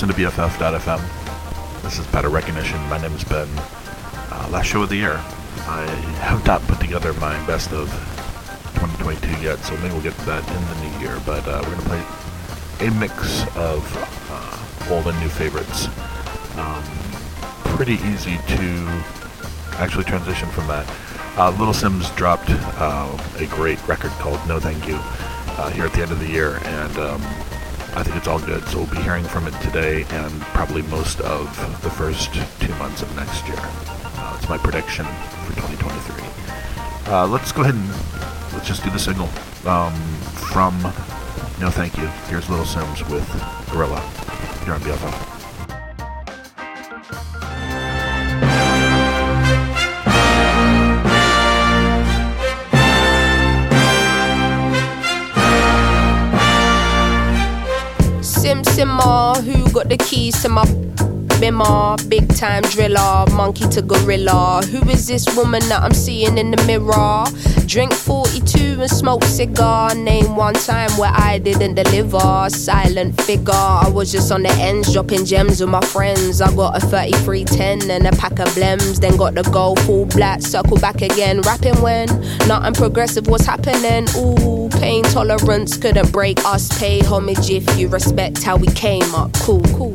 You're to BFF.FM. This is Better Recognition. My name is Ben. Uh, last show of the year. I have not put together my best of 2022 yet, so maybe we'll get to that in the new year. But uh, we're going to play a mix of uh, old and new favorites. Um, pretty easy to actually transition from that. Uh, Little Simz dropped uh, a great record called No Thank You uh, here at the end of the year, and um, I think it's all good. So we'll be hearing from it today and probably most of the first two months of next year. Uh, it's my prediction for 2023. Uh, let's go ahead and let's just do the signal um, from No Thank You. Here's Little Simz with Gorilla here on BFF. Who got the keys to my bimmer? Big time driller, monkey to gorilla. Who is this woman that I'm seeing in the mirror? Drink 42 and smoke cigar. Name one time where I didn't deliver. Silent figure, I was just on the ends, dropping gems with my friends. I got a 3310 and a pack of blems. Then got the gold full black, circle back again. Rapping when nothing progressive was happening. Ooh, pain tolerance couldn't break us. Pay homage if you respect how we came up. Cool, cool.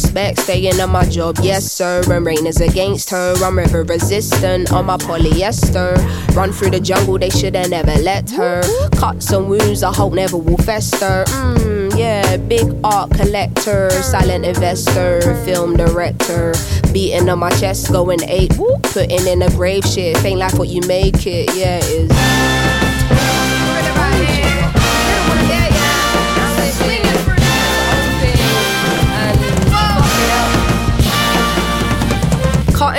prospects. Staying on my job, yes sir. And rain is against her. I'm river resistant on my polyester. Run through the jungle, they shoulda never let her. Cuts and wounds, I hope never will fester. Mmm, yeah, big art collector, silent investor, film director. Beating on my chest, going eight. Putting in a grave shit. Ain't like what you make it, yeah, it is.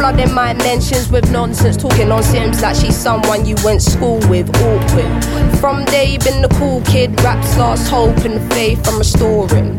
flooding my mentions with nonsense. Talking on Simz like she's someone you went school with. Awkward. From day been the cool kid. Raps lost hope and faith I'm restoring.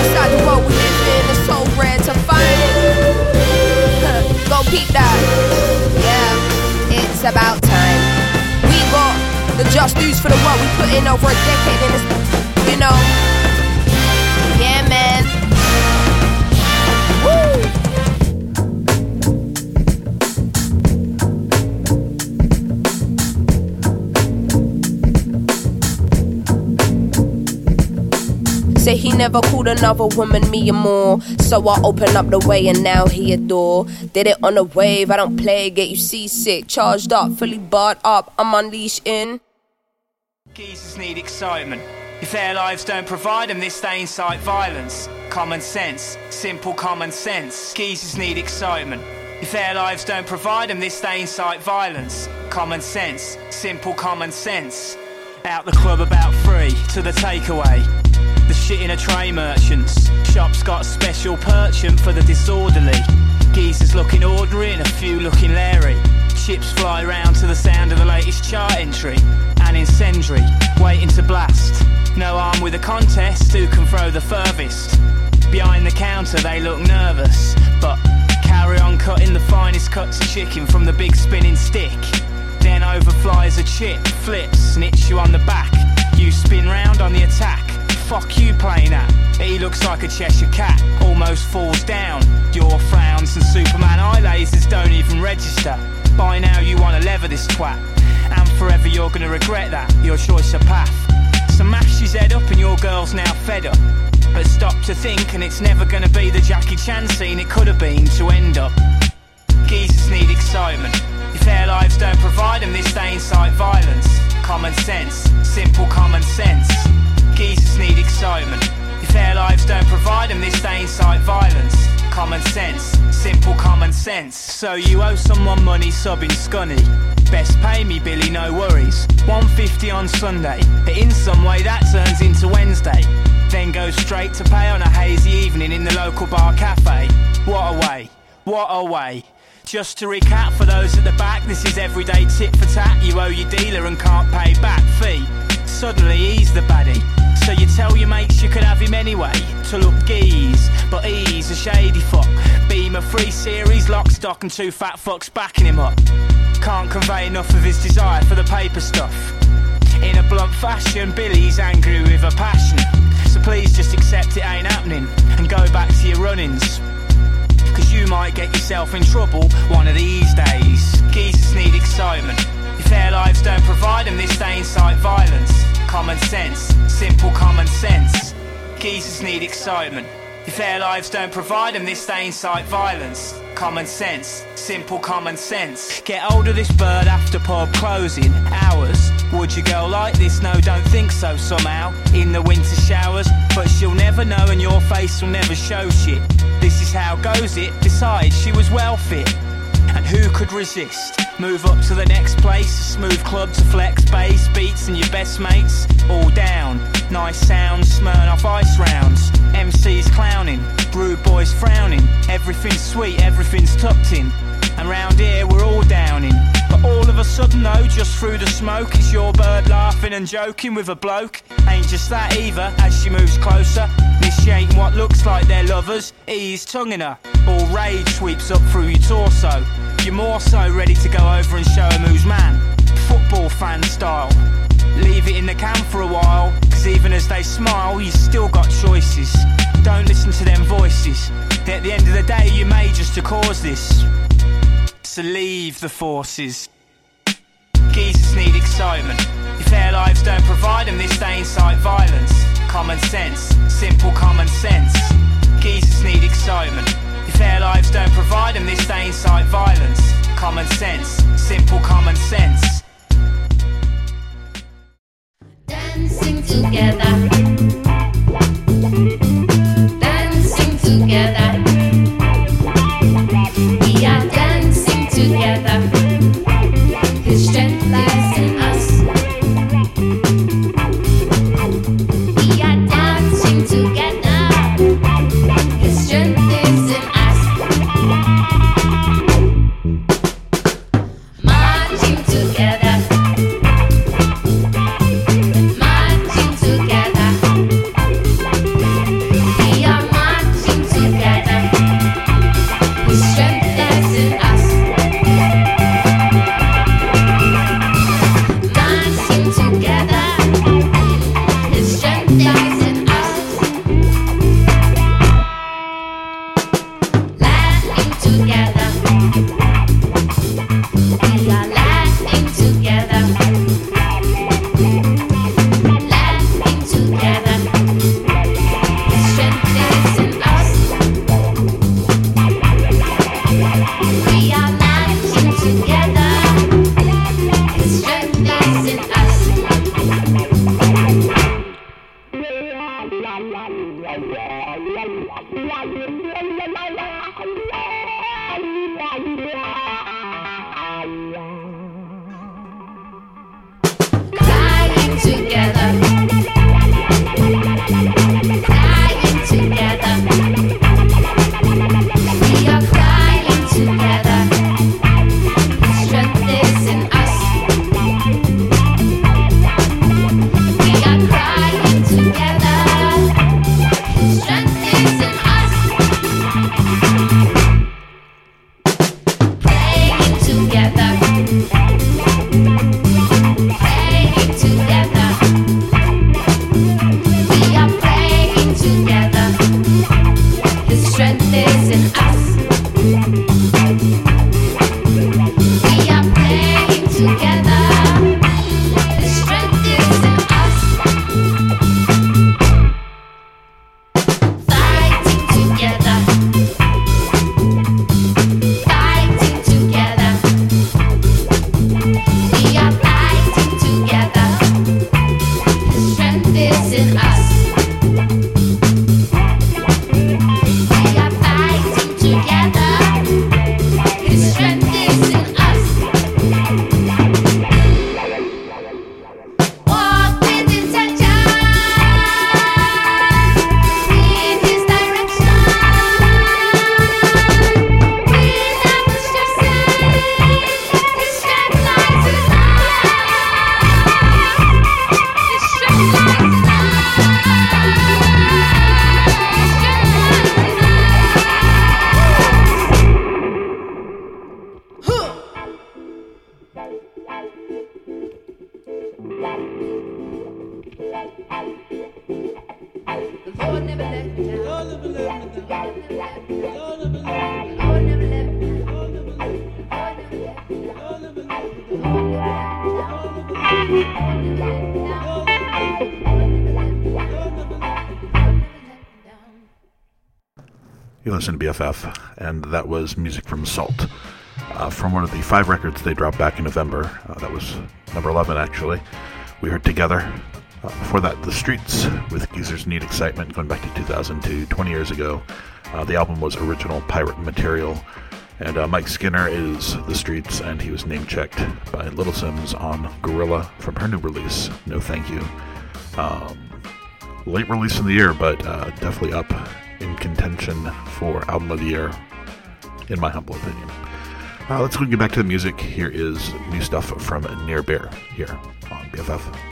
Inside the world we live in. To find it. Go peep that. Yeah, it's about time. We got the just news for the world we put in over a decade and it's, you know. Say he never called another woman me and more. So I open up the way and now he adore. Did it on a wave, I don't play, get you seasick. Charged up, fully barred up, I'm unleashed in. Geezers need excitement. If their lives don't provide them, this they incite violence. Common sense, simple common sense. Geezers need excitement. If their lives don't provide them this, they incite violence. Common sense, simple common sense. Out the club about three to the takeaway. The shit in a tray merchants. Shop's got special perchant for the disorderly. Geezers looking ordinary and a few looking leery. Chips fly round to the sound of the latest chart entry. An incendiary, waiting to blast. No arm with a contest, who can throw the furthest? Behind the counter they look nervous, but carry on cutting the finest cuts of chicken from the big spinning stick. Then overflies a chip, flips, and hits you on the back. You spin round on the attack. Fuck you playing at. He looks like a Cheshire cat, almost falls down. Your frowns and Superman eye lasers don't even register. By now you wanna lever this twat, and forever you're gonna regret that. Your choice of path. So mash his head up and your girl's now fed up. But stop to think, and it's never gonna be the Jackie Chan scene it could have been to end up. Geezers need excitement. If their lives don't provide them this, they incite violence. Common sense, simple common sense. Geezers need excitement. If their lives don't provide them this, they incite violence. Common sense, simple common sense. So you owe someone money subbing scunny. Best pay me, Billy, no worries. 150 on Sunday, but in some way that turns into Wednesday. Then go straight to pay on a hazy evening in the local bar cafe. What a way, what a way. Just to recap for those at the back, this is everyday tit for tat. You owe your dealer and can't pay back fee. Suddenly he's the baddie. So you tell your mates you could have him anyway to look geese, but he's a shady fuck. Beamer 3 Series, lock, stock, and two fat fucks backing him up. Can't convey enough of his desire for the paper stuff. In a blunt fashion, Billy's angry with a passion. So please just accept it ain't happening and go back to your runnings. Cause you might get yourself in trouble one of these days. Geezers need excitement. If their lives don't provide them this, they incite violence. Common sense, simple common sense. Geezers need excitement. If their lives don't provide them this, they incite violence. Common sense, simple common sense. Get hold of this bird after pub closing hours. Would your girl like this? No, don't think so somehow. In the winter showers, but she'll never know and your face will never show shit. This is how goes it. Besides, she was well fit. And who could resist? Move up to the next place, smooth club to flex bass, beats, and your best mates all down. Nice sounds, Smirnoff ice rounds. MCs clowning, rude boys frowning. Everything's sweet, everything's tucked in. And round here we're all downing. But all of a sudden, though, just through the smoke, it's your bird laughing and joking with a bloke. Ain't just that either, as she moves closer. Initiating what looks like they're lovers, ease tonguing her. All rage sweeps up through your torso. You're more so ready to go over and show him who's man. Football fan style. Leave it in the can for a while, cause even as they smile, you still got choices. Don't listen to them voices. At the end of the day, you may just to cause this. So leave the forces. Geezers need excitement. If their lives don't provide them this, they incite violence. Common sense, simple common sense. Geezers need excitement. If their lives don't provide them this, they incite violence. Common sense, simple common sense. Dancing together. Dancing together. BFF, and that was music from SAULT. Uh, from one of the five records they dropped back in November. Uh, that was number 11, actually. We heard Together. Uh, before that, The Streets with Geezers Need Excitement, going back to 2002, 20 years ago. Uh, the album was original pirate material. And uh, Mike Skinner is The Streets, and he was name checked by Little Simz on Gorilla from her new release, No Thank You. Um, late release in the year, but uh, definitely up in contention for album of the year, in my humble opinion. Uh, let's go get back to the music. Here is new stuff from Near Beer here on BFF.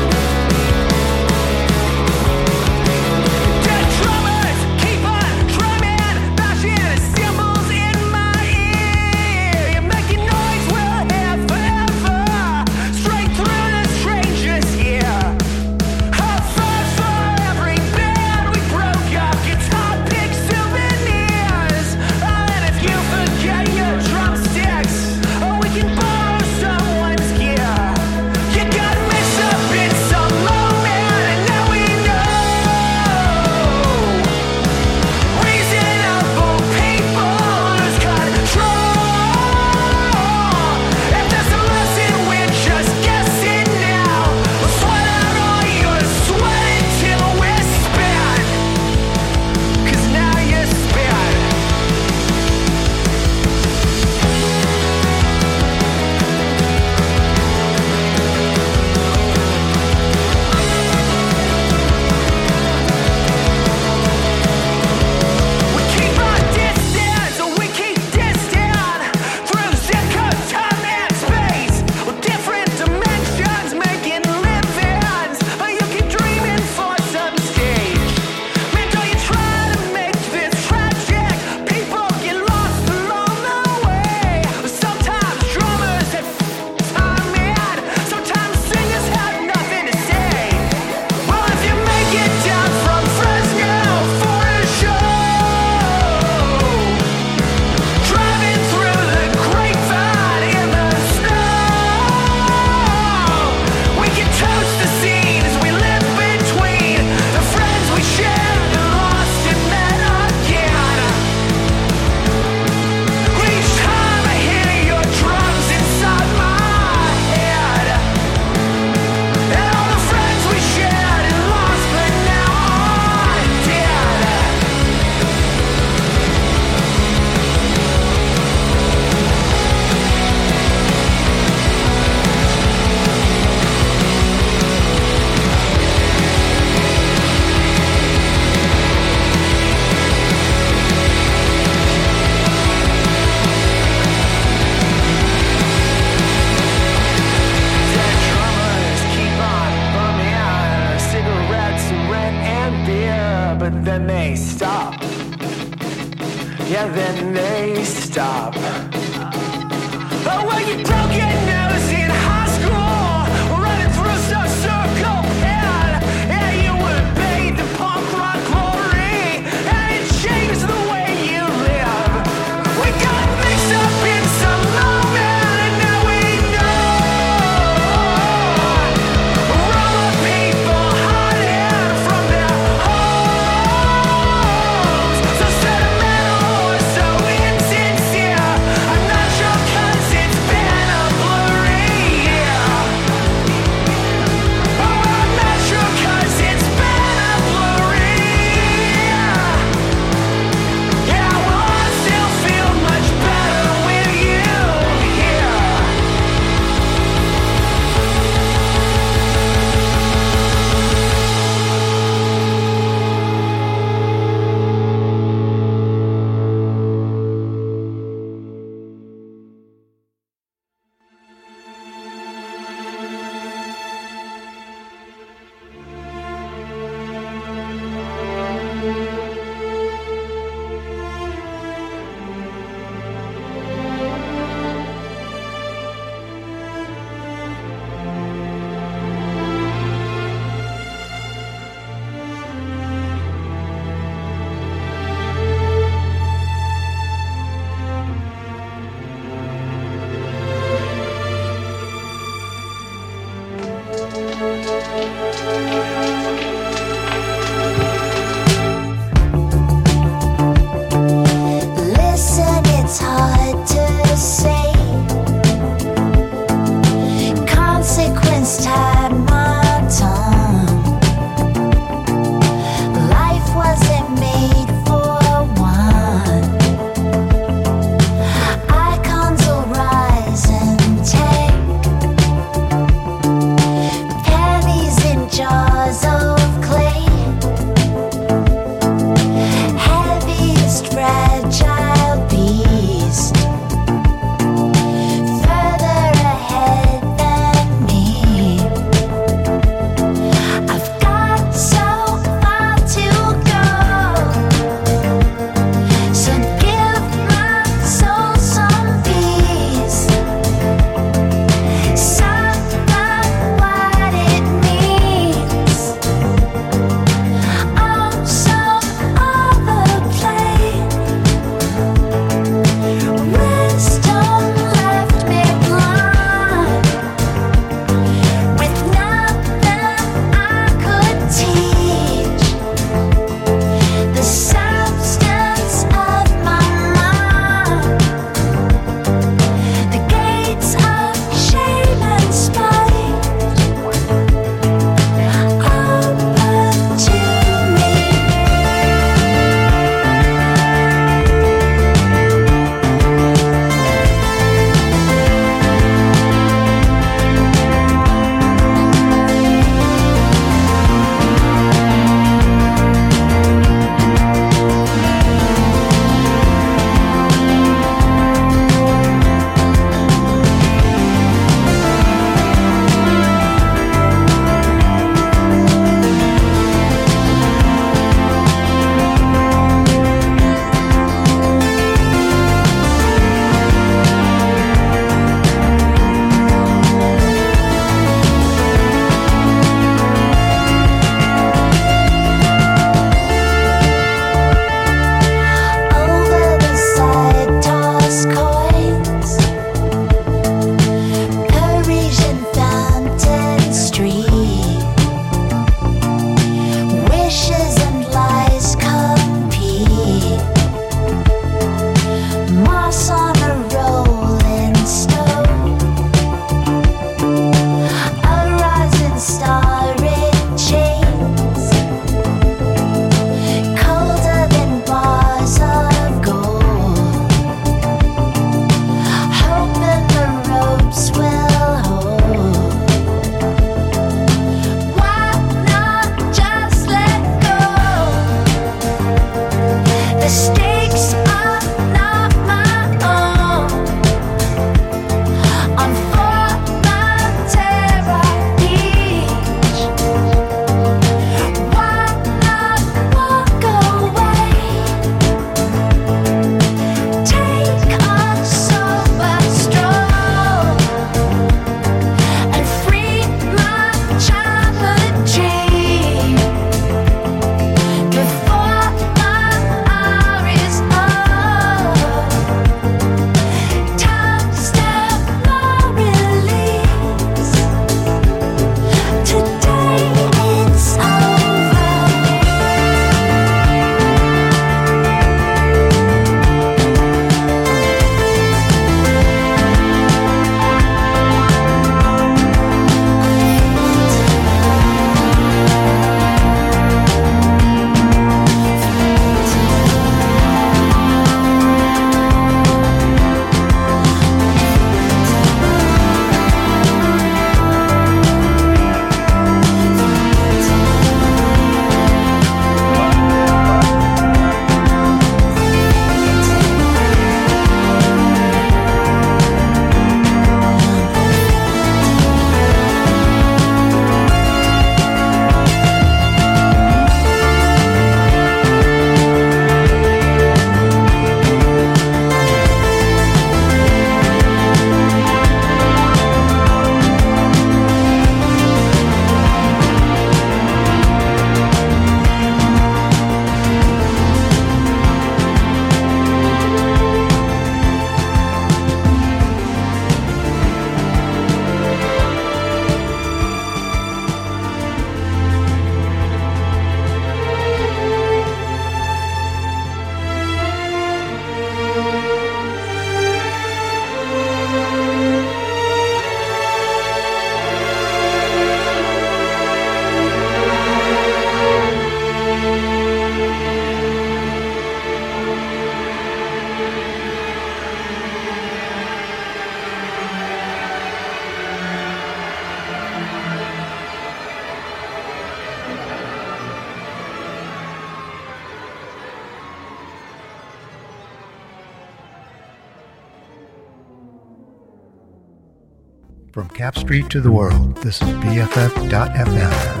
Street to the world, this is BFF.FM.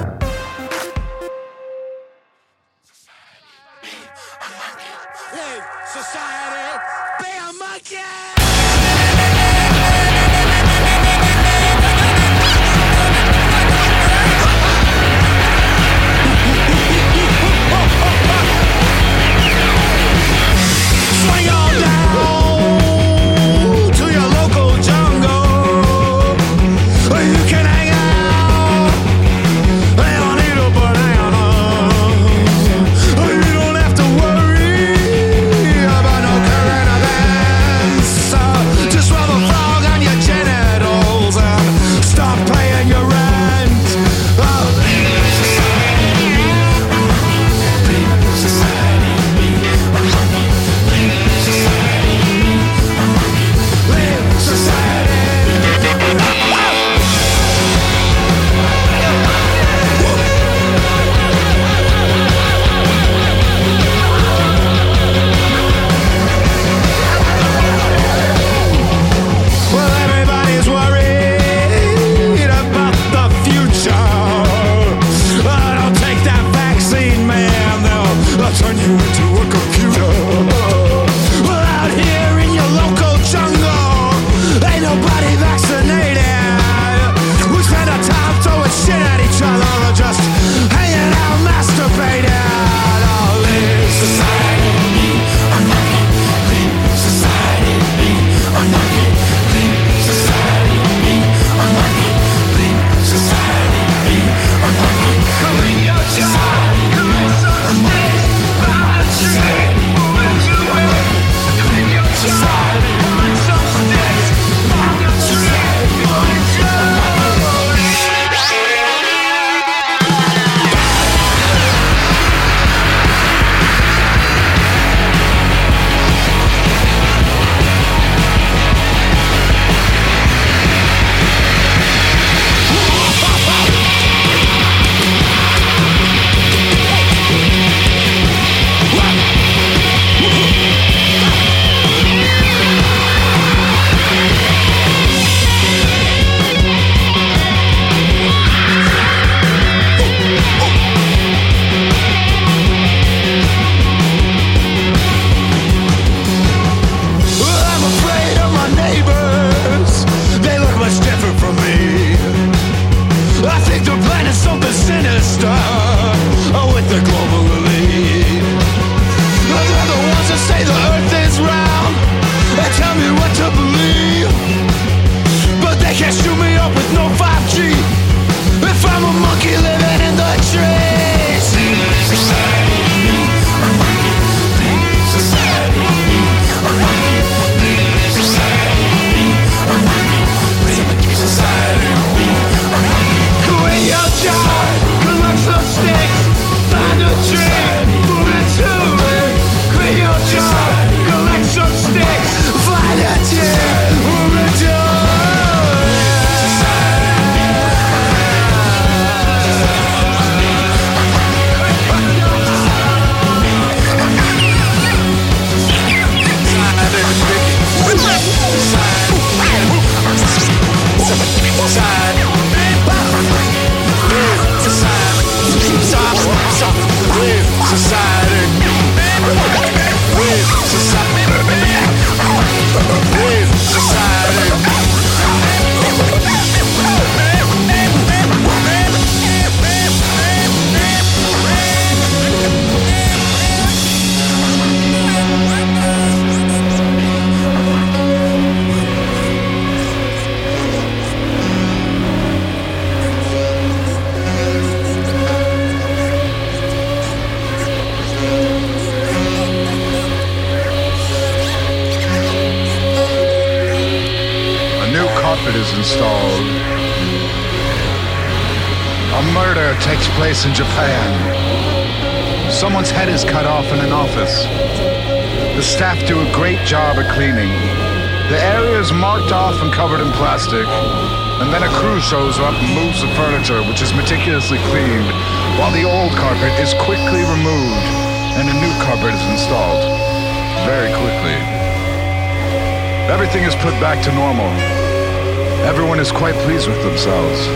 themselves.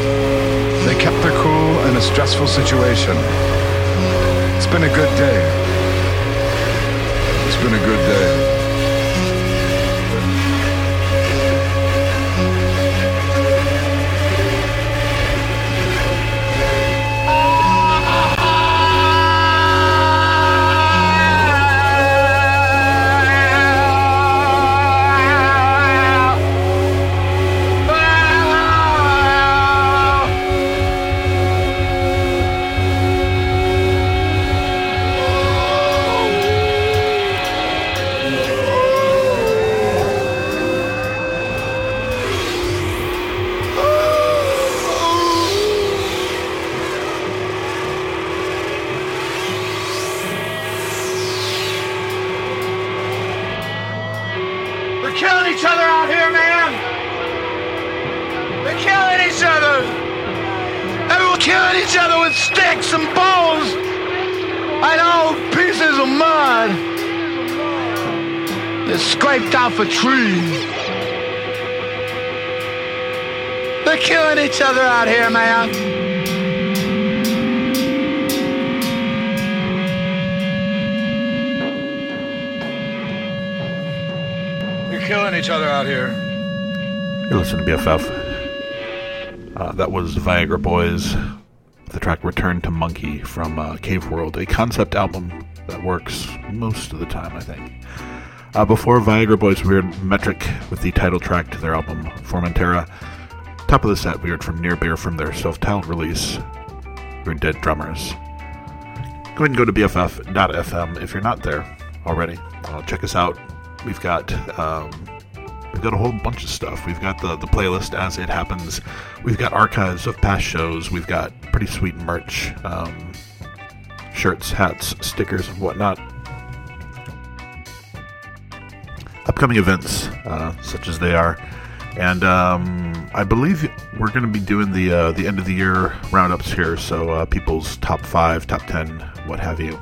They kept their cool in a stressful situation. It's been a good day. You're killing each other out here. You're listening to BFF. Uh, that was Viagra Boys. The track Return to Monkey from uh, Cave World, a concept album that works most of the time, I think. Uh, before Viagra Boys, we heard Metric with the title track to their album Formentera. Top of the set, we heard from Near Beer from their self titled release, We're Dead Drummers. Go ahead and go to BFF.fm if you're not there already. Uh, check us out. We've got um, we've got a whole bunch of stuff. We've got the the playlist as it happens. We've got archives of past shows. We've got pretty sweet merch, um, shirts, hats, stickers, and whatnot. Upcoming events, uh, such as they are, and um, I believe we're going to be doing the uh, the end of the year roundups here. So uh, people's top five, top ten, what have you.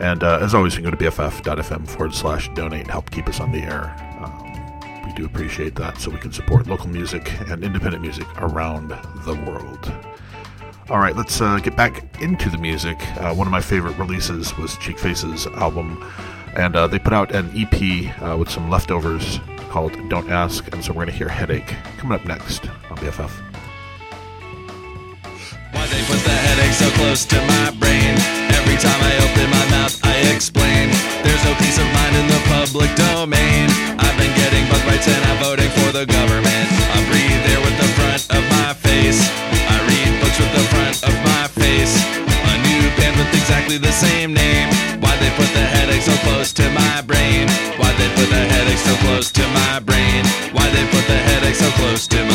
And uh, as always, you can go to bff.fm forward slash donate and help keep us on the air. Um, we do appreciate that so we can support local music and independent music around the world. All right, let's uh, get back into the music. Uh, one of my favorite releases was Cheekface's album, and uh, they put out an EP uh, with some leftovers called Don't Ask, and so we're going to hear Headache coming up next on BFF. Why they put the headache so close to my brain? Time I open my mouth, I explain. There's no peace of mind in the public domain. I've been getting bug bites and I'm voting for the government. I breathe air with the front of my face. I read books with the front of my face. A new band with exactly the same name. Why they put the headache so close to my brain? Why they put the headache so close to my brain? Why they put the headache so close to my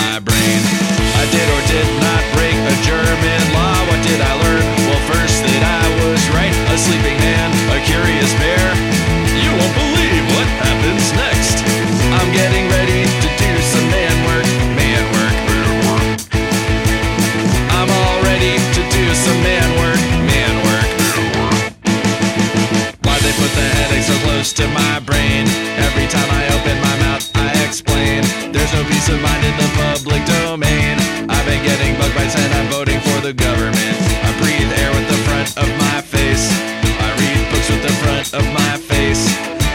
headache to my brain? Every time I open my mouth, I explain. There's no peace of mind in the public domain. I've been getting bug bites and I'm voting for the government. I breathe air with the front of my face. I read books with the front of my face.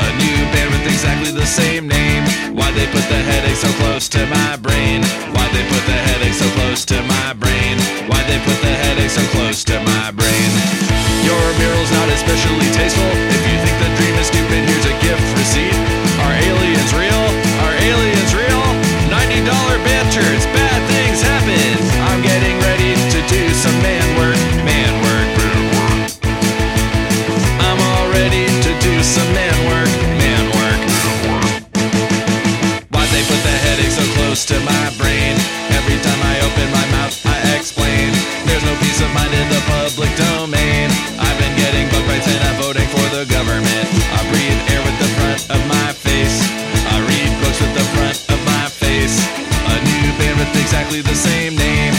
A new band with exactly the same name. Why they put the headache so close to my brain? Why they put the headache so close to my brain? Why they put the headache so close to my brain? Your mural's not especially tasteful. Headache to my brain? Every time I open my mouth, I explain. There's no peace of mind in the public domain. I've been getting bug bites and I'm voting for the government. I breathe air with the front of my face. I read books with the front of my face. A new band with exactly the same name.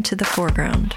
To the foreground.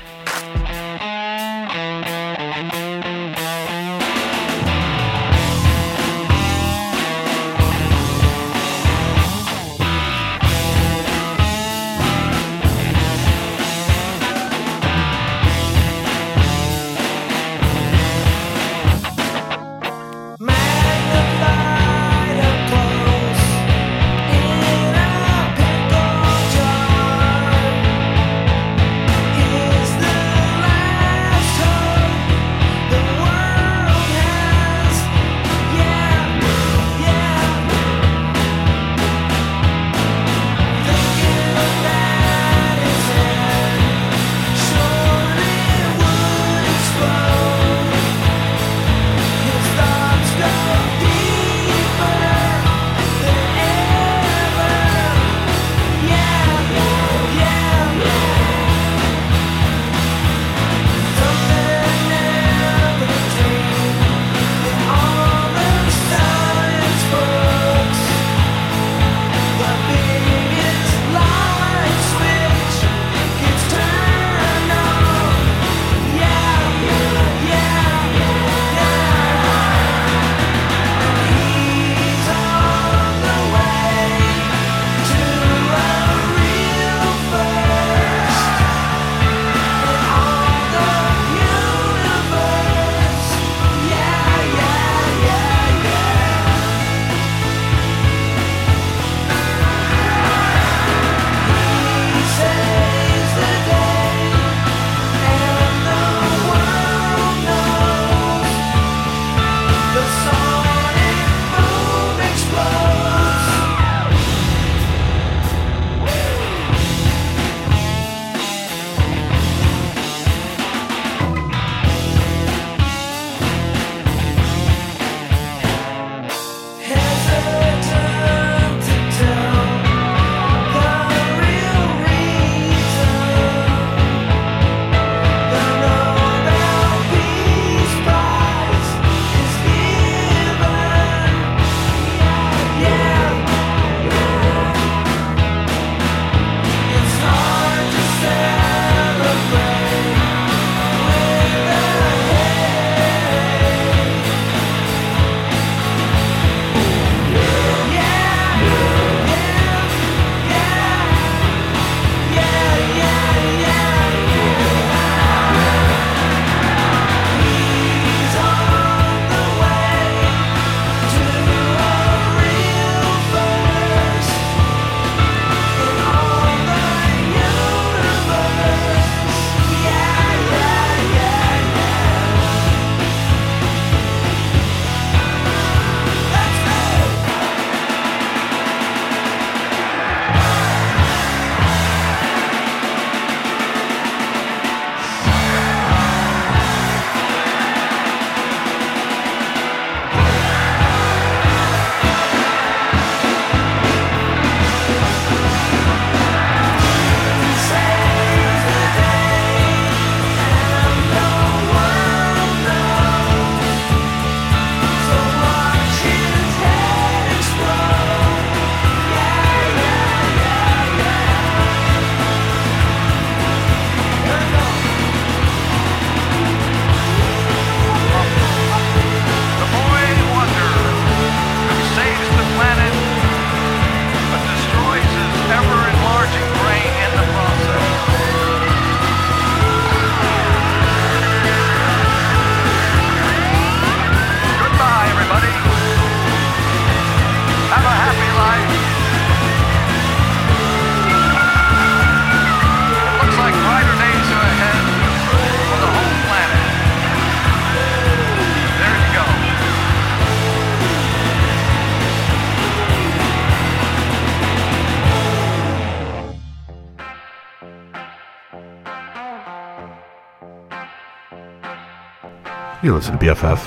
You listen to BFF.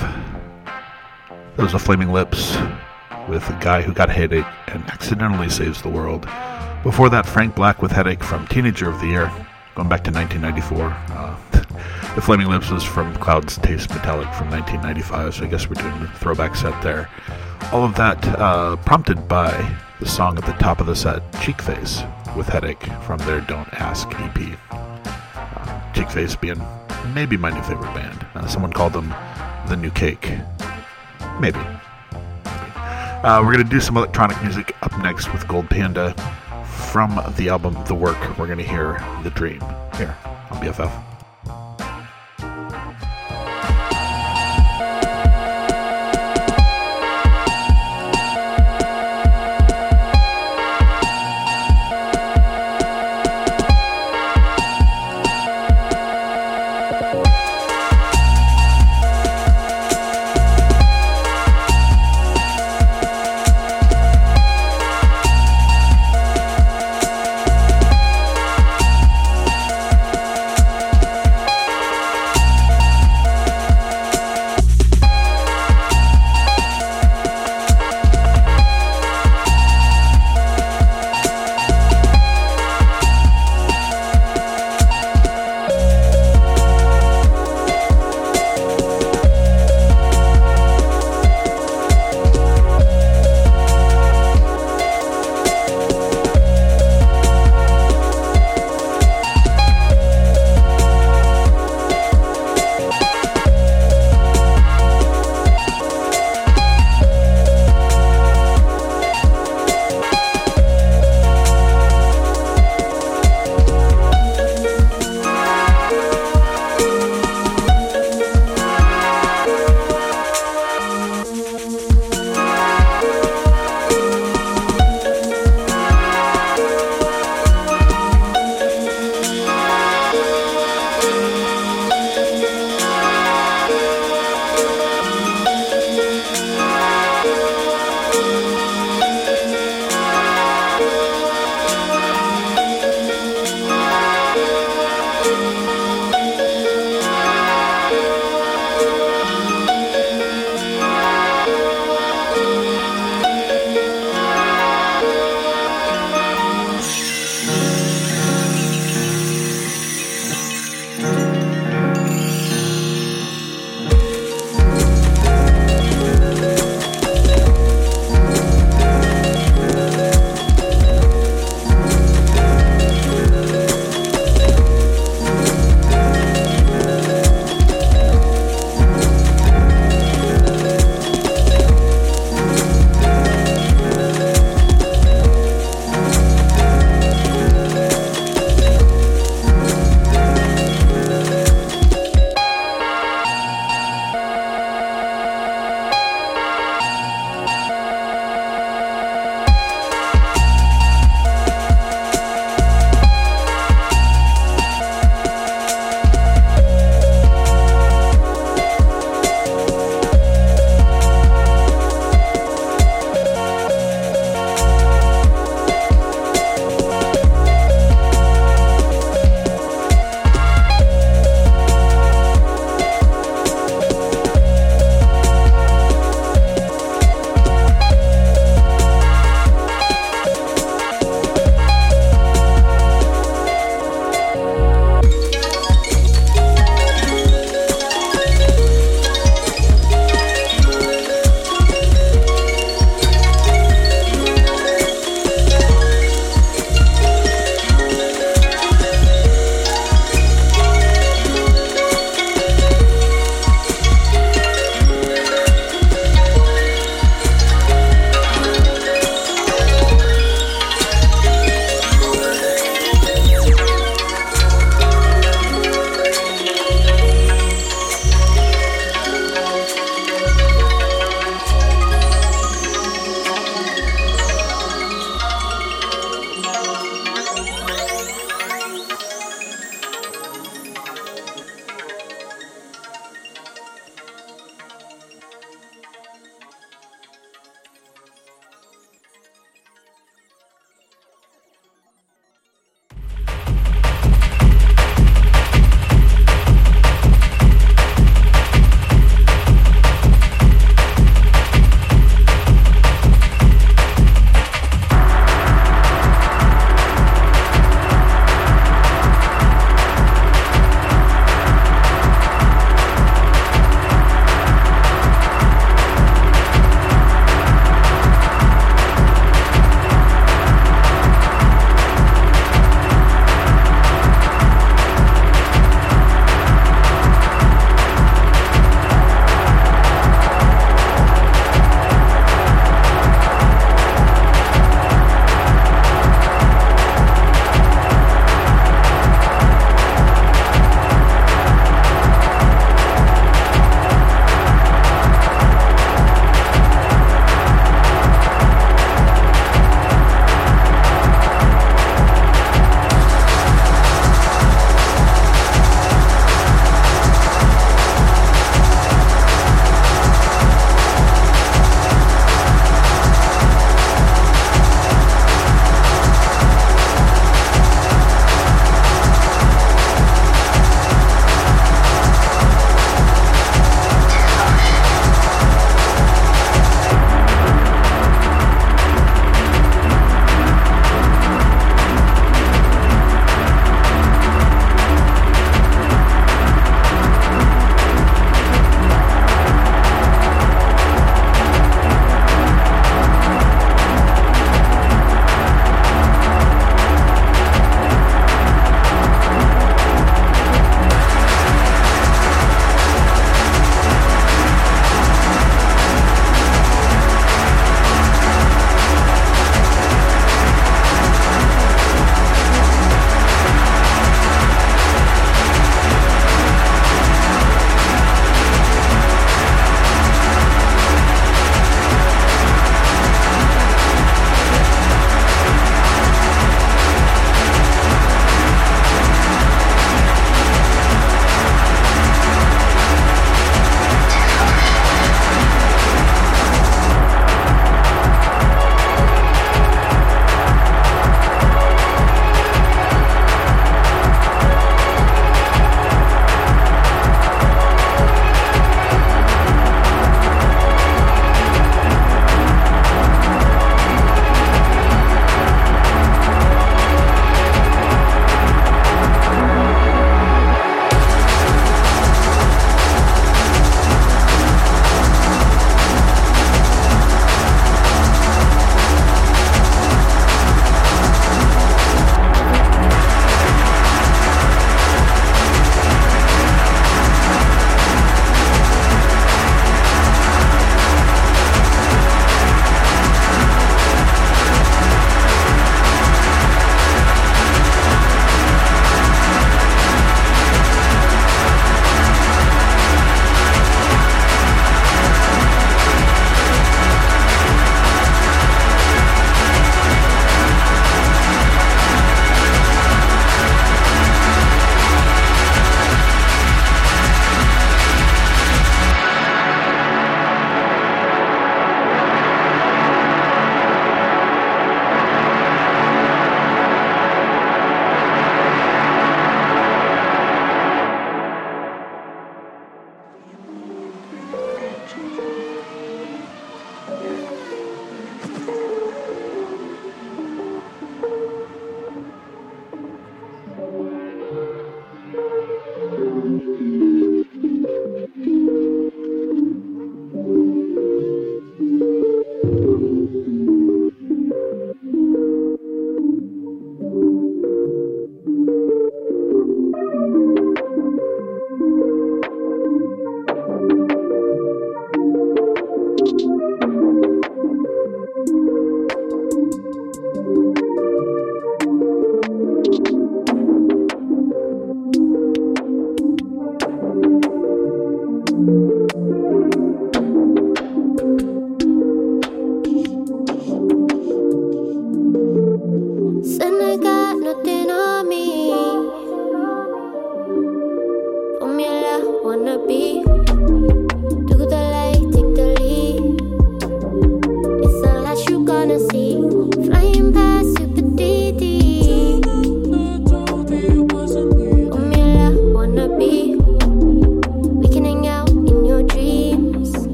That was a Flaming Lips with a guy who got a headache and accidentally saves the world. Before that, Frank Black with Headache from Teenager of the Year, going back to 1994. Uh, the Flaming Lips was from Clouds Taste Metallic from 1995, so I guess we're doing the throwback set there. All of that uh, prompted by the song at the top of the set, Cheekface, with Headache from their Don't Ask EP. Uh, Cheekface being maybe my new favorite band. Uh, someone called them the New Cake. Maybe. Uh, we're going to do some electronic music up next with Gold Panda. From the album The Work, we're going to hear The Dream here on BFF.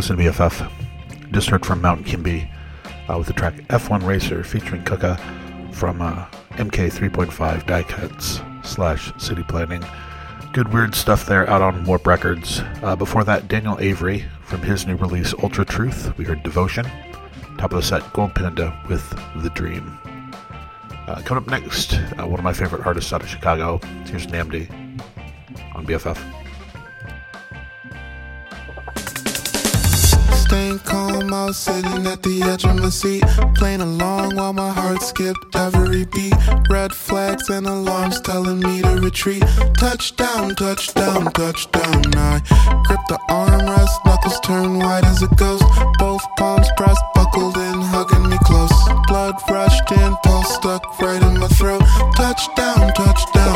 Listen to BFF. Just heard from Mount Kimbie uh, with the track F1 Racer featuring kucka from uh, MK 3.5 Die Cuts slash City Planning. Good weird stuff there out on Warp Records. Uh, before that, Daniel Avery from his new release Ultra Truth. We heard Devotion. Top of the set, Gold Panda with The Dream. Uh, coming up next, uh, one of my favorite artists out of Chicago. Here's NNAMDI on BFF. Staying calm, I was sitting at the edge of my seat, playing along while my heart skipped every beat. Red flags and alarms telling me to retreat. Touchdown, touchdown, touchdown. I grip the armrest, knuckles turn white as a ghost. Both palms pressed, buckled in, hugging me close. Blood rushed in, pulse stuck right in my throat. Touchdown, touchdown.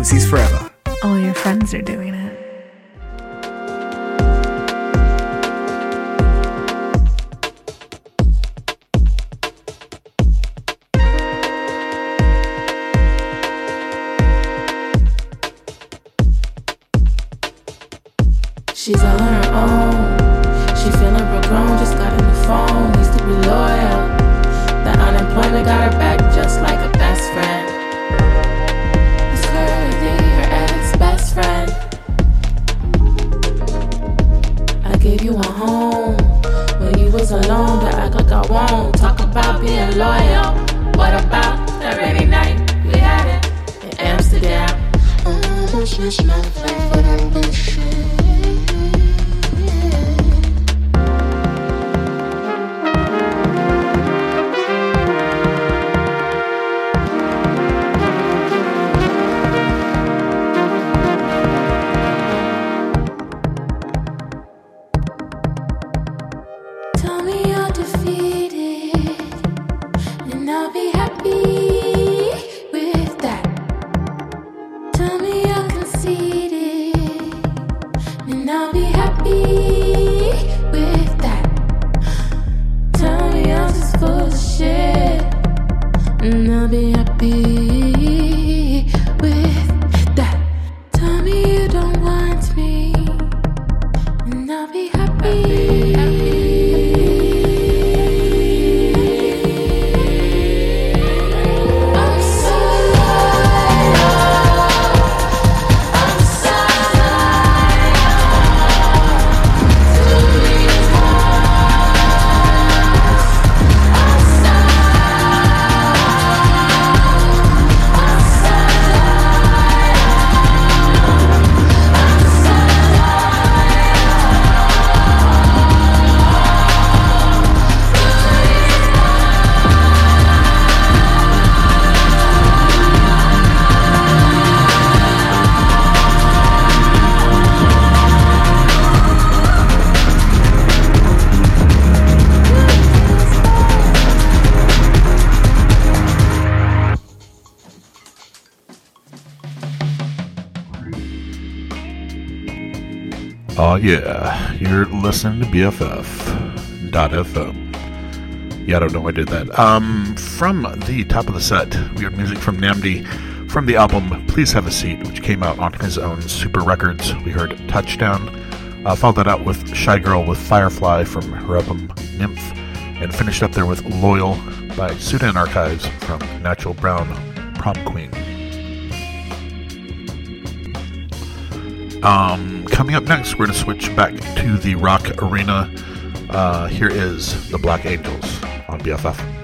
Frequencies forever. Yeah, you're listening to BFF.FM. Yeah, I don't know why I did that. Um, from the top of the set, we heard music from NNAMDI from the album Please Have a Seat, which came out on his own Sooper Records. We heard Touchdown. Uh, followed that out with Shygirl with Firefly from her album Nymph, and finished up there with Loyal by Sudan Archives from Natural Brown Prom Queen. Um, coming up next, we're going to switch back to the rock arena. Uh, here is the Black Angels on BFF.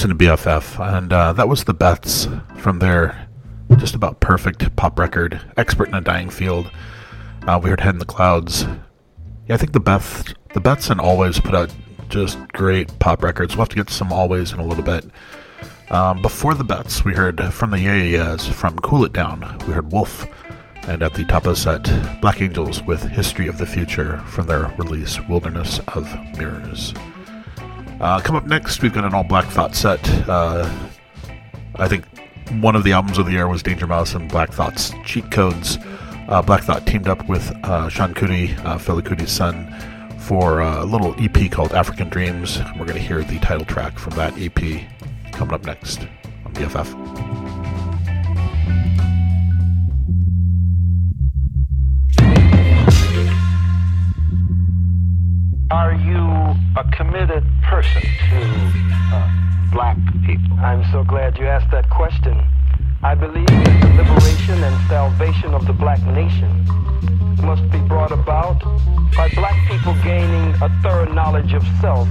Listen to BFF, and uh, that was the Beths from their just about perfect pop record, "Expert in a Dying Field." Uh, we heard "Head in the Clouds." Yeah, I think the Beth, the Beths, and Alvvays put out just great pop records. We'll have to get some Alvvays in a little bit. Um, before the Beths, we heard from the Yeah Yeahs from "Cool It Down." We heard "Wolf," and at the top of the set, Black Angels with "History of the Future" from their release "Wilderness of Mirrors." Uh, come up next, we've got an all Black Thought set. Uh, I think one of the albums of the year was Danger Mouse and Black Thought's Cheat Codes. Uh, Black Thought teamed up with uh, Seun Kuti, uh, Fela Kuti's son, for a little EP called African Dreams. We're going to hear the title track from that EP coming up next on BFF. Are you a committed person to uh, black people? I'm so glad you asked that question. I believe that the liberation and salvation of the black nation must be brought about by black people gaining a thorough knowledge of self.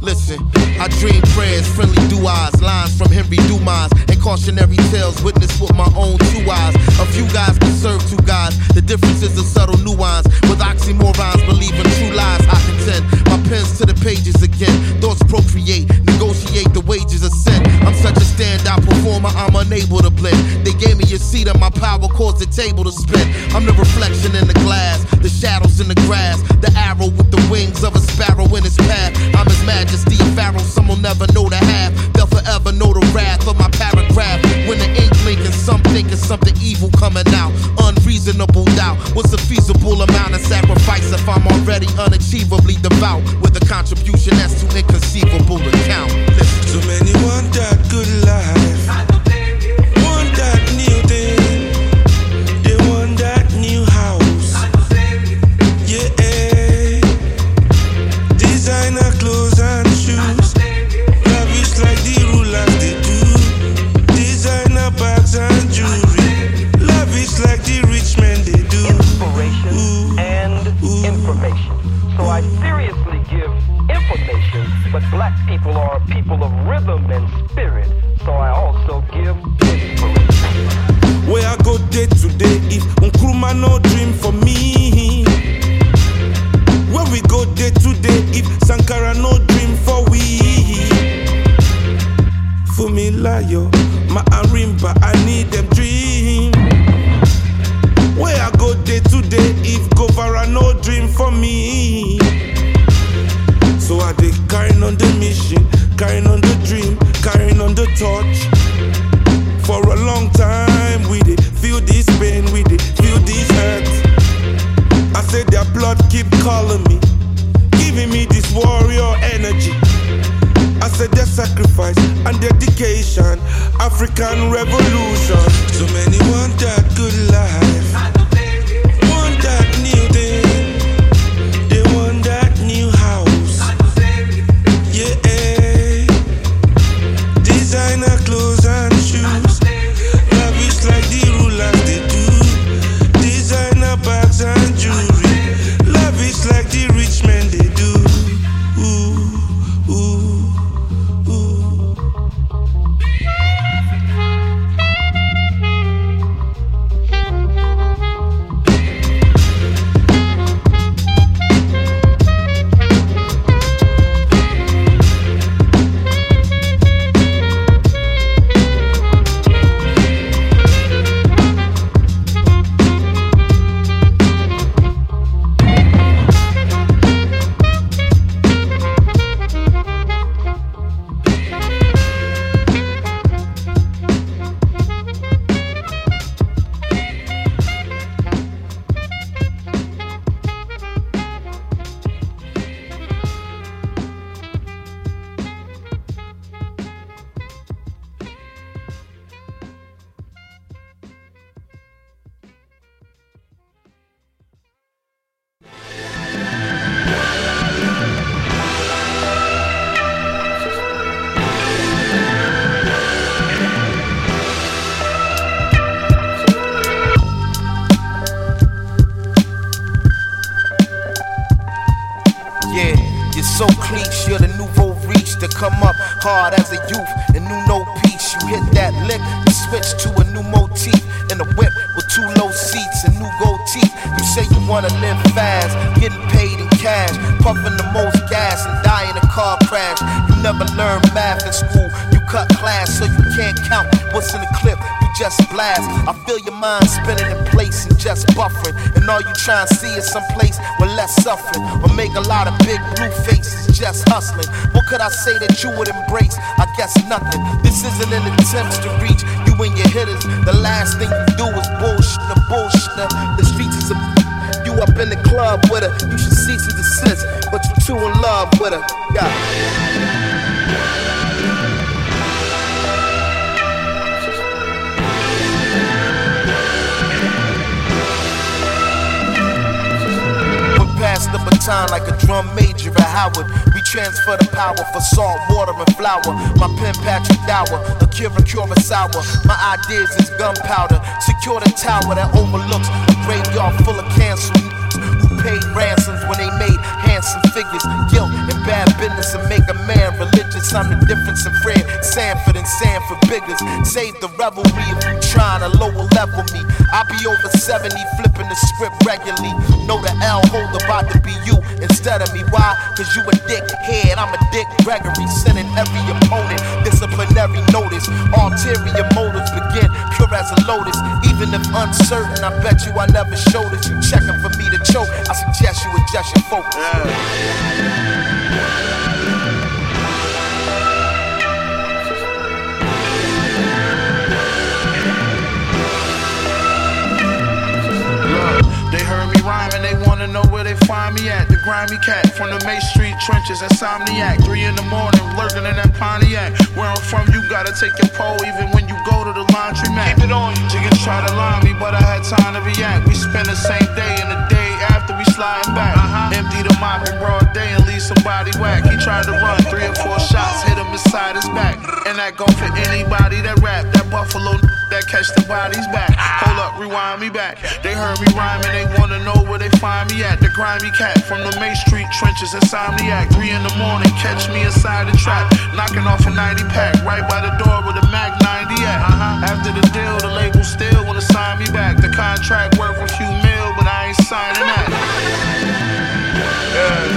Listen, I dream prayers, friendly duas, lines from Henry Dumas, and cautionary tales witnessed with my own two eyes. A few guys can serve two guys. The difference is a subtle nuance. With oxymorons, believing true lies, I contend. My pen's to the pages again. Thoughts procreate, negotiate the wages of sin. I'm such a standout performer, I'm unable to blend. They gave me a seat and my power caused the table to spin. I'm the reflection in the glass, the shadows in the grass, the arrow with the wings of a sparrow in its path. Majesty, a pharaoh, some will never know the half. They'll forever know the wrath of my paragraph. When the ink blinking, some thinking something evil coming out. Unreasonable doubt. What's a feasible amount of sacrifice if I'm already unachievably devout? With a contribution that's too inconceivable car crash. You never learned math in school, you cut class so you can't count what's in the clip. You just blast. I feel your mind spinning in place and just buffering. And all you try and see is some place with less suffering. Or make a lot of big blue faces just hustling. What could I say that you would embrace? I guess nothing. This isn't an attempt to reach you and your hitters. The last thing you do is bullshit the bullshit. The streets is a you up in the club with her. You should cease and desist, but you're too in love with her. Yeah. Past the baton like a drum major at Howard. We transfer the power for salt, water, and flour. My pen Patrick Dower, the cure to cure Akira Kurosawa. My ideas is gunpowder. Secure the tower that overlooks a graveyard full of cancer who paid ransoms when they made handsome figures. Guilt and bad business and make a man religious. I'm the difference in Fred Sanford and Sanford Biggers. Save the revelry if you trying to lower level me. I be over 70, flipping the script regularly. Know the L hold about to be you instead of me. Why? Cause you a dick head, I'm a dick Gregory. Sending every opponent disciplinary notice. Ulterior motives begin pure as a lotus. Even if uncertain, I bet you I never showed it. You checking for me to choke. I suggest you adjust your focus. They heard me rhyme and they wanna know where they find me at. The grimy cat from the May Street trenches, insomniac. Three in the morning, lurking in that Pontiac. Where I'm from, you gotta take your pole even when you go to the laundromat. Keep it on. You. Chickens try to line me, but I had time to react. We spend the same day and the day sliding back. Empty the mop in broad day and leave somebody whack. He tried to run three or four shots, hit him inside his back. And that go for anybody that rap. That buffalo that catch the bodies back. Hold up, rewind me back. They heard me rhyme and they wanna know where they find me at. The grimy cat from the May Street trenches, insomniac. Three in the morning, catch me inside the trap. Knocking off a 90 pack, right by the door with a Mac 90 at. After the deal, the label still wanna sign me back. The contract worth a few mil, but I ain't signing that. Yeah.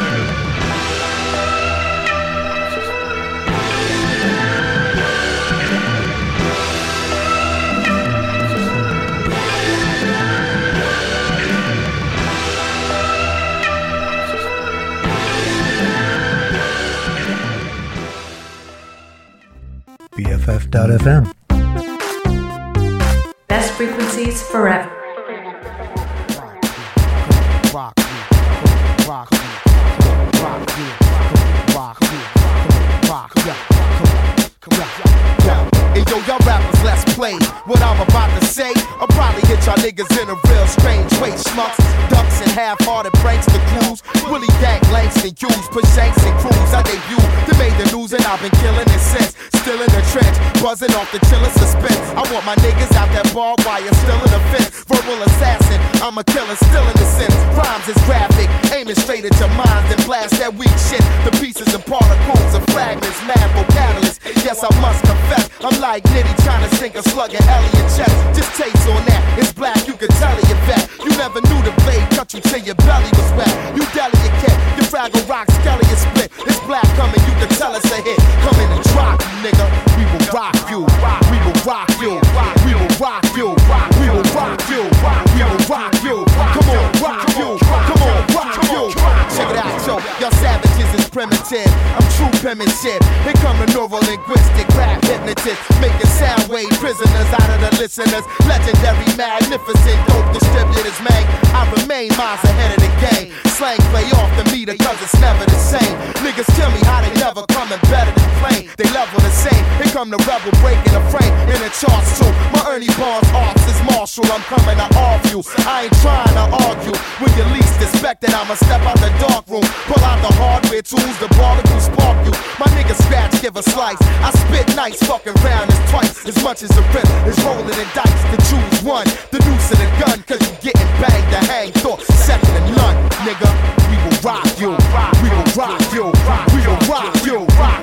BFF.FM. Best frequencies forever. Y'all rappers, let's play. What I'm about to say, I'll probably hit y'all niggas in a real strange way. Schmucks, ducks, and half-hearted pranks to clues. Willie Dank, Langston, Hughes, push shanks and crews. I debut, they made the news and I've been killing it since. Still in the trench, buzzing off the chiller suspense. I want my niggas out that barbed wire, still in the fence. Verbal assassin, I'm a killer, still in the sense. Rhymes is graphic, aiming straight at your minds and blast that weak shit. The pieces and particles of fragments, mad vocalists. Yes, I must confess, I'm like Nitty trying to sink a slug in Elliot chest. Just taste on that, it's black, you can tell it, bet. You never knew the blade cut you till your belly was wet. You delicate, your cat your fragile rock skelly is split. It's black coming, you can tell us a hit. Come in and drop nigga. We will rock you. We will rock you. We will rock you. We will rock you. We will rock you. Come on, rock you. Come on, rock you. Check it out, yo. Y'all savages is primitive. I'm true penmanship. Here come the neurolinguistic rap hypnotist. Making sound wave prisoners out of the listeners. Legendary, magnificent, dope distributors, man. I remain miles ahead of the game. Slang play off the meter, cause it's never the same. Niggas tell me how they never coming better than plain. They level the same. Here come the rebel breaking the frame in the charts too. My Ernie Barnes arts is martial. I'm coming to you. I ain't trying to argue. When you least expect it, I'ma step out the dark room. Pull out the hardware tools, the barnacle spark you. My nigga scratch, give a slice. I spit nice, fucking round is twice as much as the rip is rolling the dice to choose one. The noose and the gun, cause you getting banged to hang. Thought second to none, nigga. We will rock you. We will rock you. We will rock you.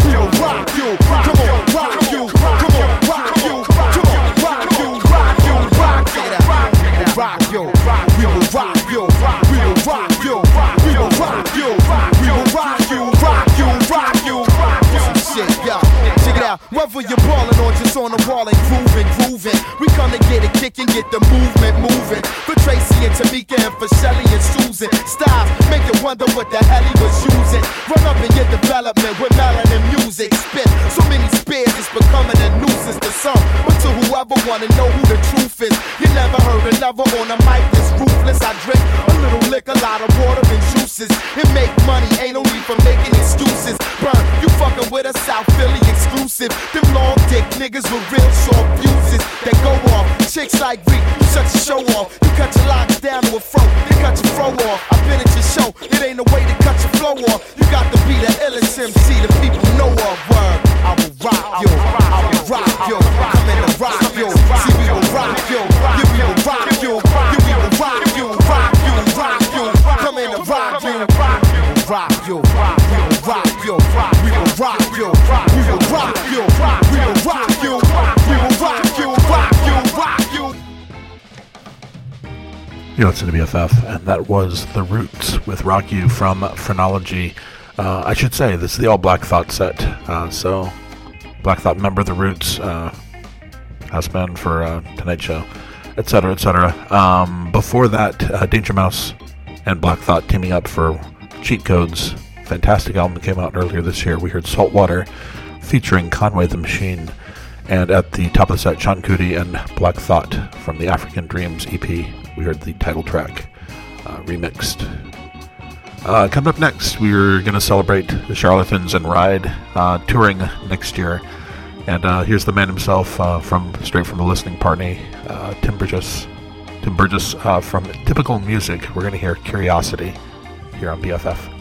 We will rock you. Come on, rock you. Come on, rock you. Come on, rock you. Rock you. Rock you. Rock you. We will rock you. We will rock you. Whether you're ballin' or just on the wall and grooving, grooving. We to get it kicking, get the movement moving. For Tracy and Tamika and for Shelly and Susan. Styles make you wonder what the hell he was using. Run up in your development with melanin music. Spit so many spears, it's becoming a nuisance to some. But to whoever wanna know who the truth is, you never heard the level on the mic is ruthless. I drink a little liquor, a lot of water and juices. It make money, ain't no need for making you with a South Philly exclusive. Them long dick niggas with real short fuses that go off. Chicks like Reek, you such a show off. You cut your locks down to a fro, then cut your fro off. I've been at your show, it ain't no way to cut your flow off. You got to be the illest MC the people know of. Word, I will rock yo, I will rock yo, I'm in the rock yo. See we will rock yo, yeah will rock yo, we will rock yo, we will rock yo, rock you, rock you. You listen to BFF, and that was The Roots with Rock You from Phrenology. Uh, I should say, this is the all Black Thought set. Uh, so, Black Thought member The Roots uh, has been for uh, Tonight Show, etc., etc. Um, before that, uh, Danger Mouse and Black Thought teaming up for Cheat Codes. Fantastic album that came out earlier this year. We heard Saltwater featuring Conway the Machine. And at the top of the set, Seun Kuti and Black Thought from the African Dreams EP. We heard the title track uh, remixed. Uh, coming up next, we're going to celebrate the Charlatans and Ride uh, touring next year. And uh, here's the man himself uh, from straight from the listening party, uh, Tim Burgess. Tim Burgess from Typical Music. We're going to hear Curiosity here on BFF.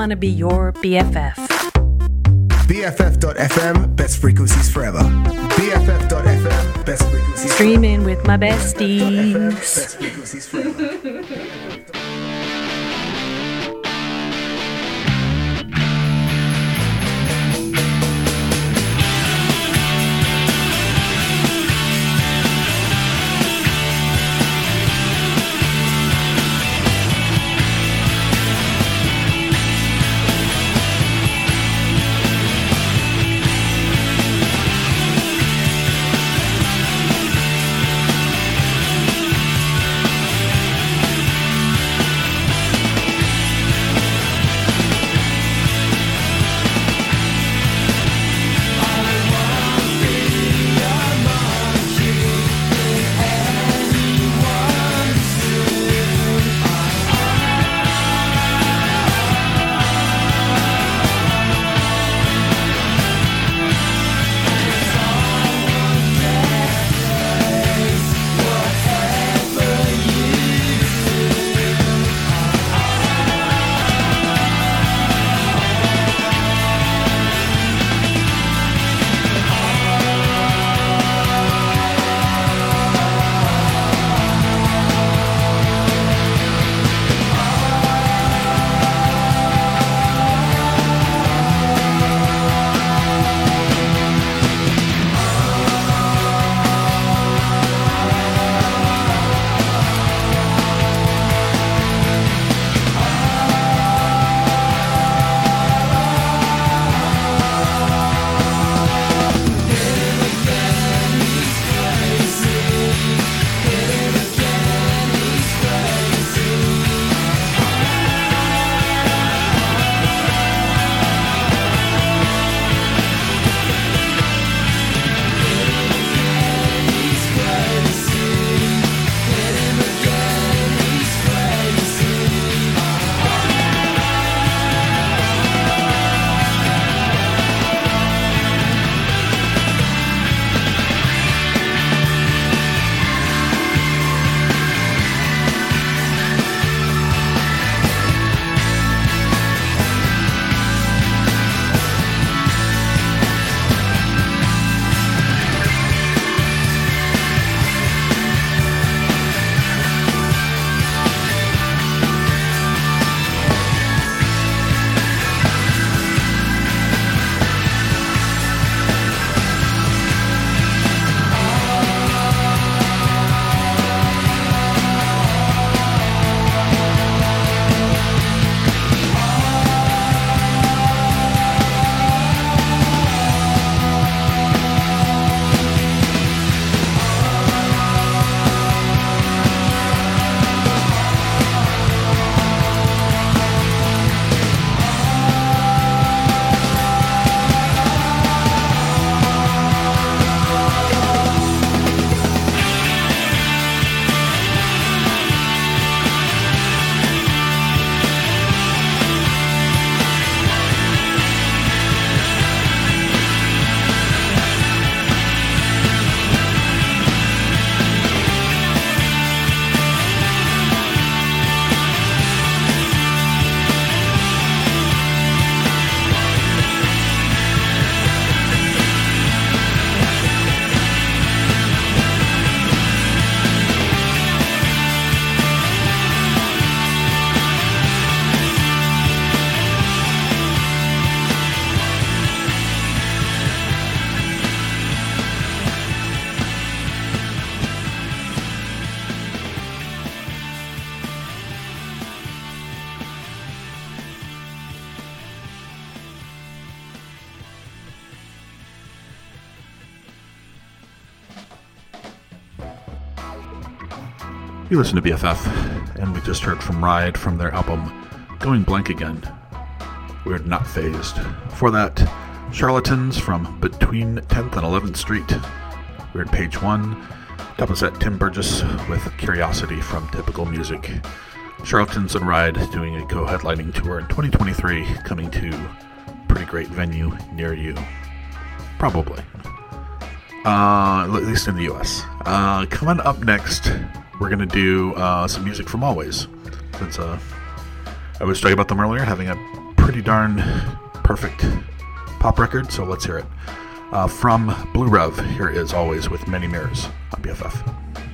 Want to be your BFF. BFF.FM, best frequencies forever. BFF.FM, best frequencies Streaming with my besties. Best frequencies forever. You listen to BFF, and we just heard from Ride from their album Going Blank Again. We're not phased. For that, Charlatans from Between 10th and 11th Street. We're at page one. Of set, Tim Burgess with Curiosity from Typical Music. Charlatans and Ride doing a co headlining tour in 2023, coming to a pretty great venue near you. Probably. Uh, at least in the US. Uh, coming up next, we're gonna do uh, some music from Alvvays. Since uh, I was talking about them earlier, having a pretty darn perfect pop record, so let's hear it. Uh, from Blue Rev, here is Alvvays with Many Mirrors on BFF.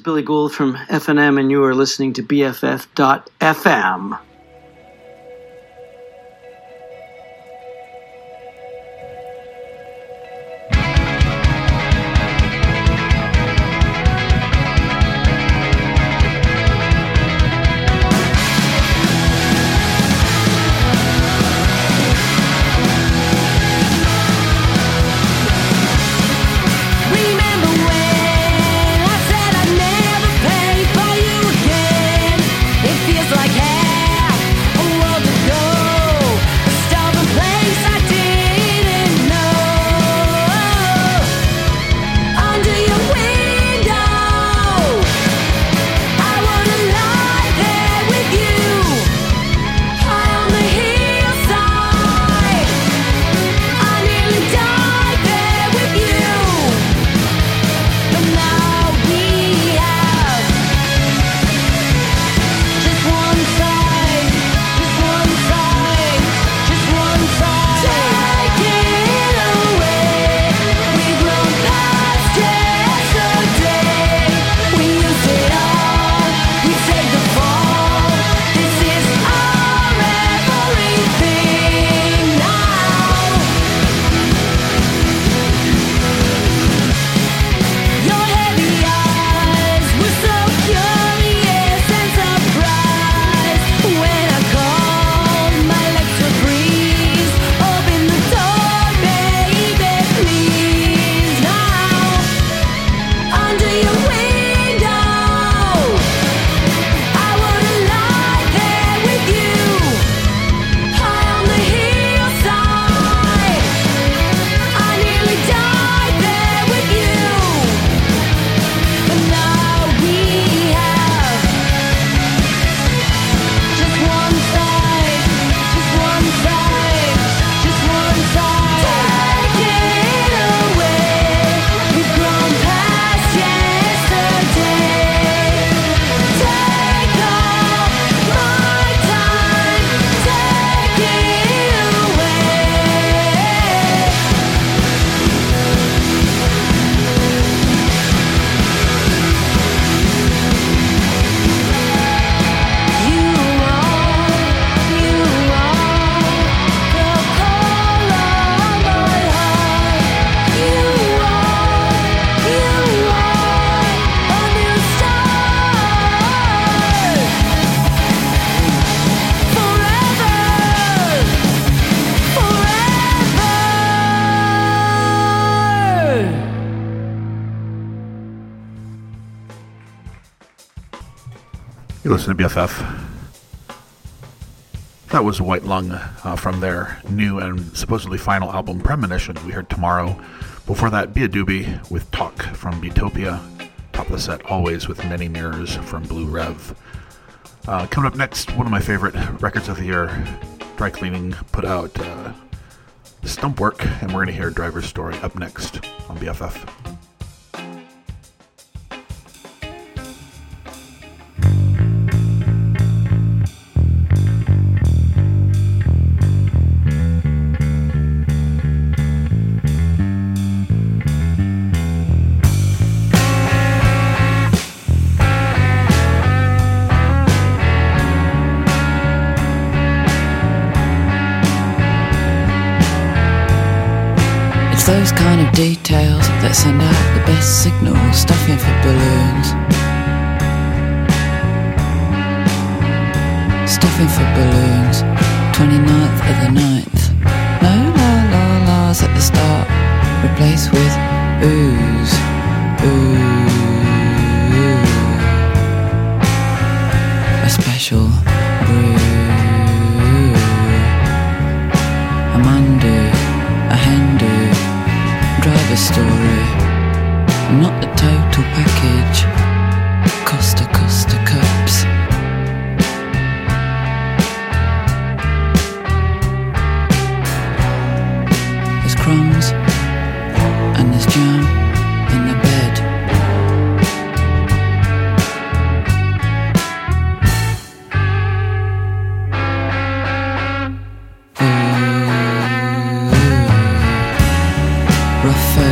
is Billy Gould from FNM, and you are listening to BFF.FM. That was White Lung uh, from their new and supposedly final album Premonition. We heard tomorrow. Before that, Beabadoobee with Talk from Beatopia. Top of the set Alvvays with Many Mirrors from Blue Rev. Uh, coming up next, one of my favorite records of the year. Dry Cleaning put out uh, Stumpwork, and we're going to hear Driver's Story up next on BFF.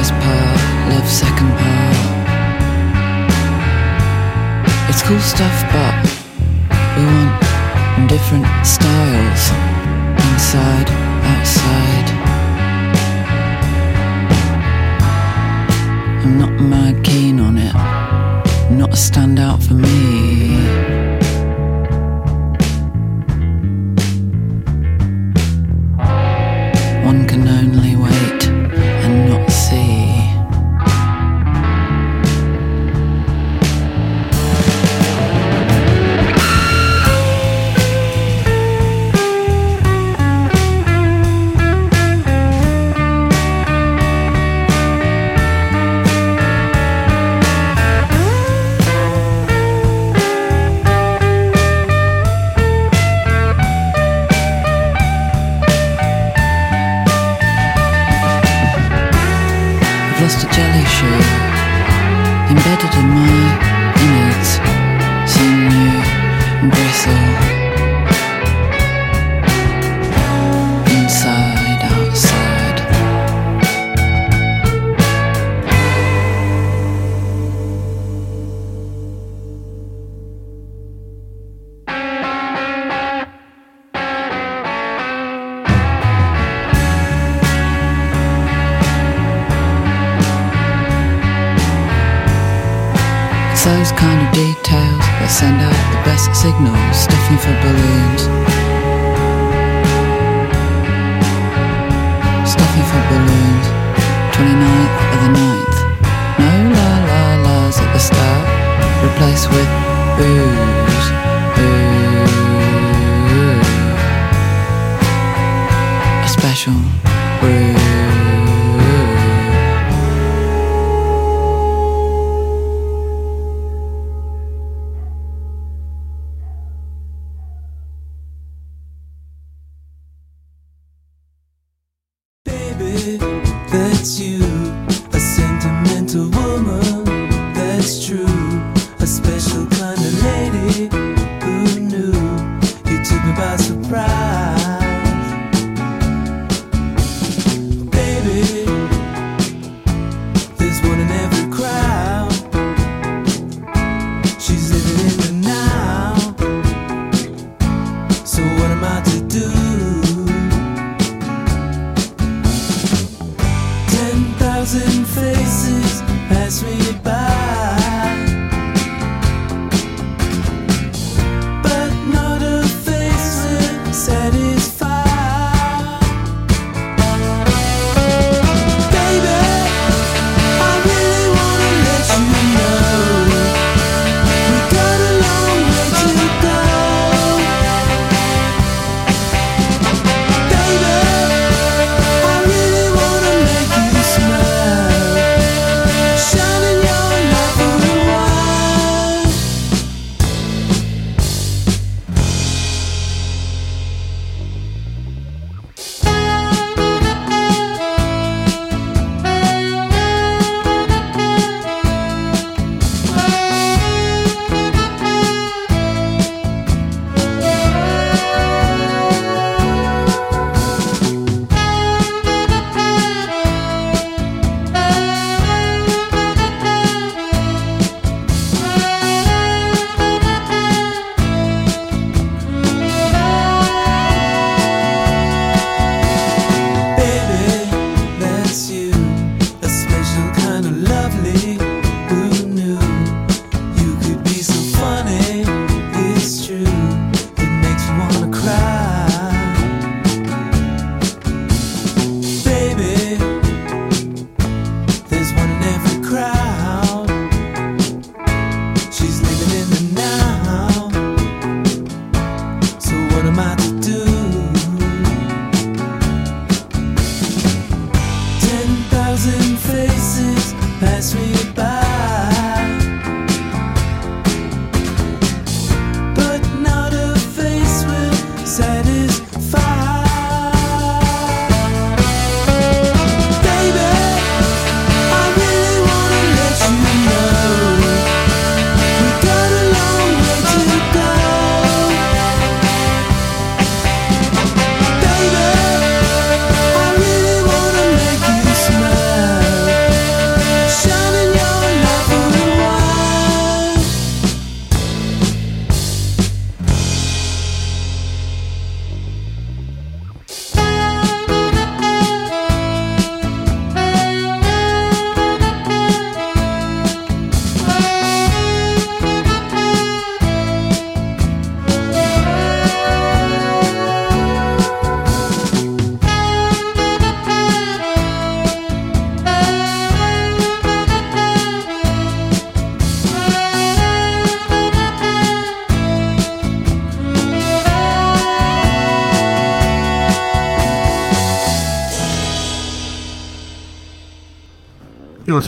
first part, love second part. It's cool stuff, but we want different styles, inside, outside. I'm not mad keen on it, not a standout for me.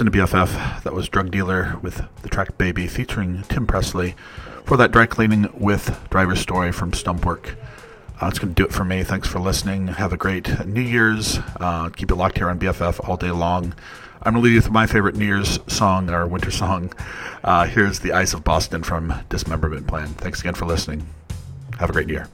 Listen to BFF. That was Drugdealer with the track Baby featuring Tim Presley. For that, dry cleaning with Driver's Story from Stumpwork. Uh, that's going to do it for me. Thanks for listening. Have a great New Year's. Uh, keep it locked here on BFF all day long. I'm going to leave you with my favorite New Year's song, our winter song. Uh, here's The Ice of Boston from Dismemberment Plan. Thanks again for listening. Have a great year.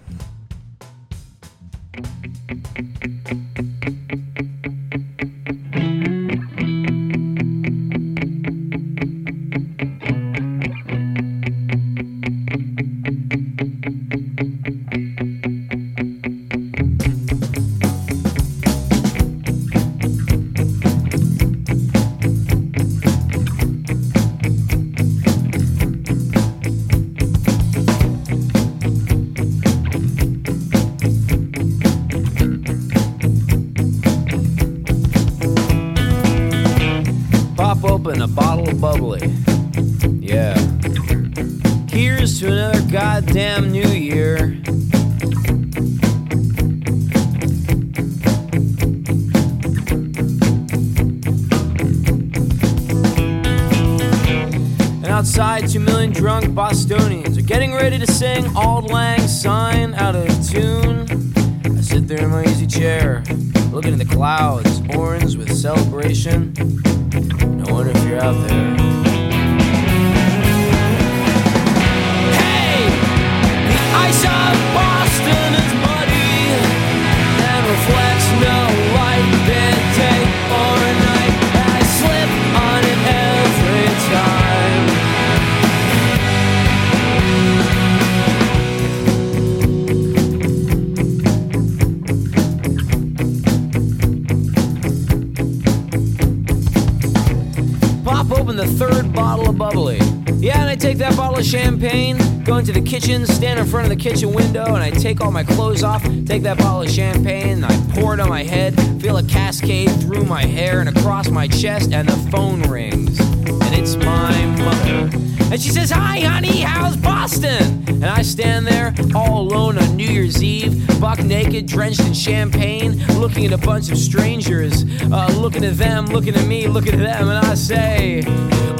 Bottle of champagne, go into the kitchen, stand in front of the kitchen window, and I take all my clothes off, take that bottle of champagne, and I pour it on my head, feel a cascade through my hair and across my chest, and the phone rings. And it's my mother. And she says, Hi, honey, how's Boston? And I stand there all alone on New Year's Eve, buck naked, drenched in champagne, looking at a bunch of strangers, uh, looking at them, looking at me, looking at them, and I say,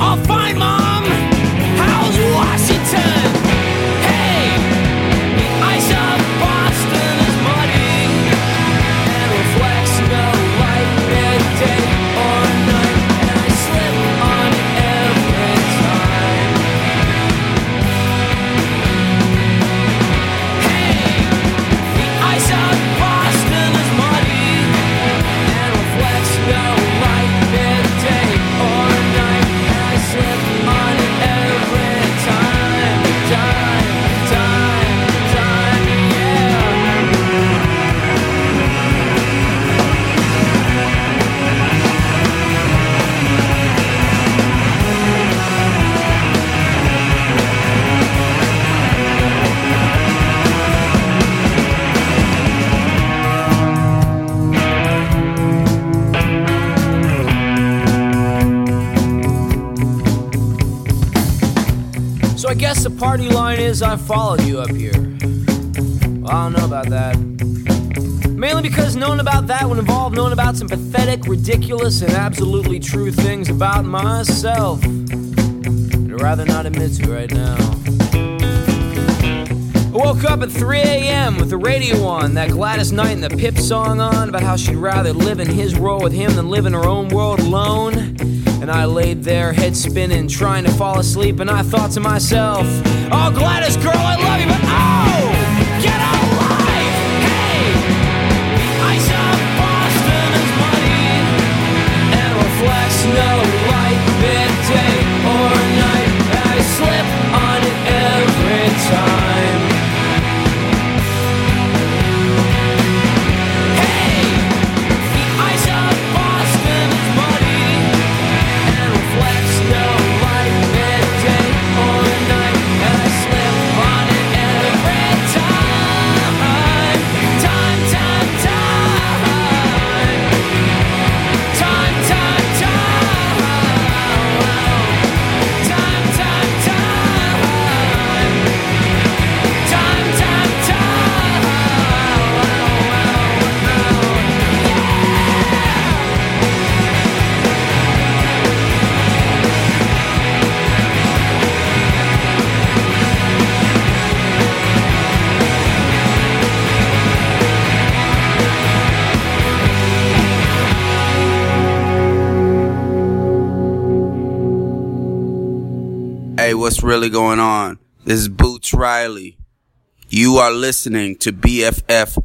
All fine, Mom! How's Washington? Party line is I followed you up here. Well, I don't know about that. Mainly because knowing about that would involve knowing about some pathetic, ridiculous, and absolutely true things about myself. I'd rather not admit to right now. I woke up at 3 a.m. with the radio on, that Gladys Knight and the Pip song on about how she'd rather live in his world with him than live in her own world alone. And I laid there, head spinning, trying to fall asleep, and I thought to myself, Oh, Gladys, girl, I love you, but oh, get reflects no light, midday or night. I slip on it every time. Hey, what's really going on? This is Boots Riley. You are listening to BFF.FM.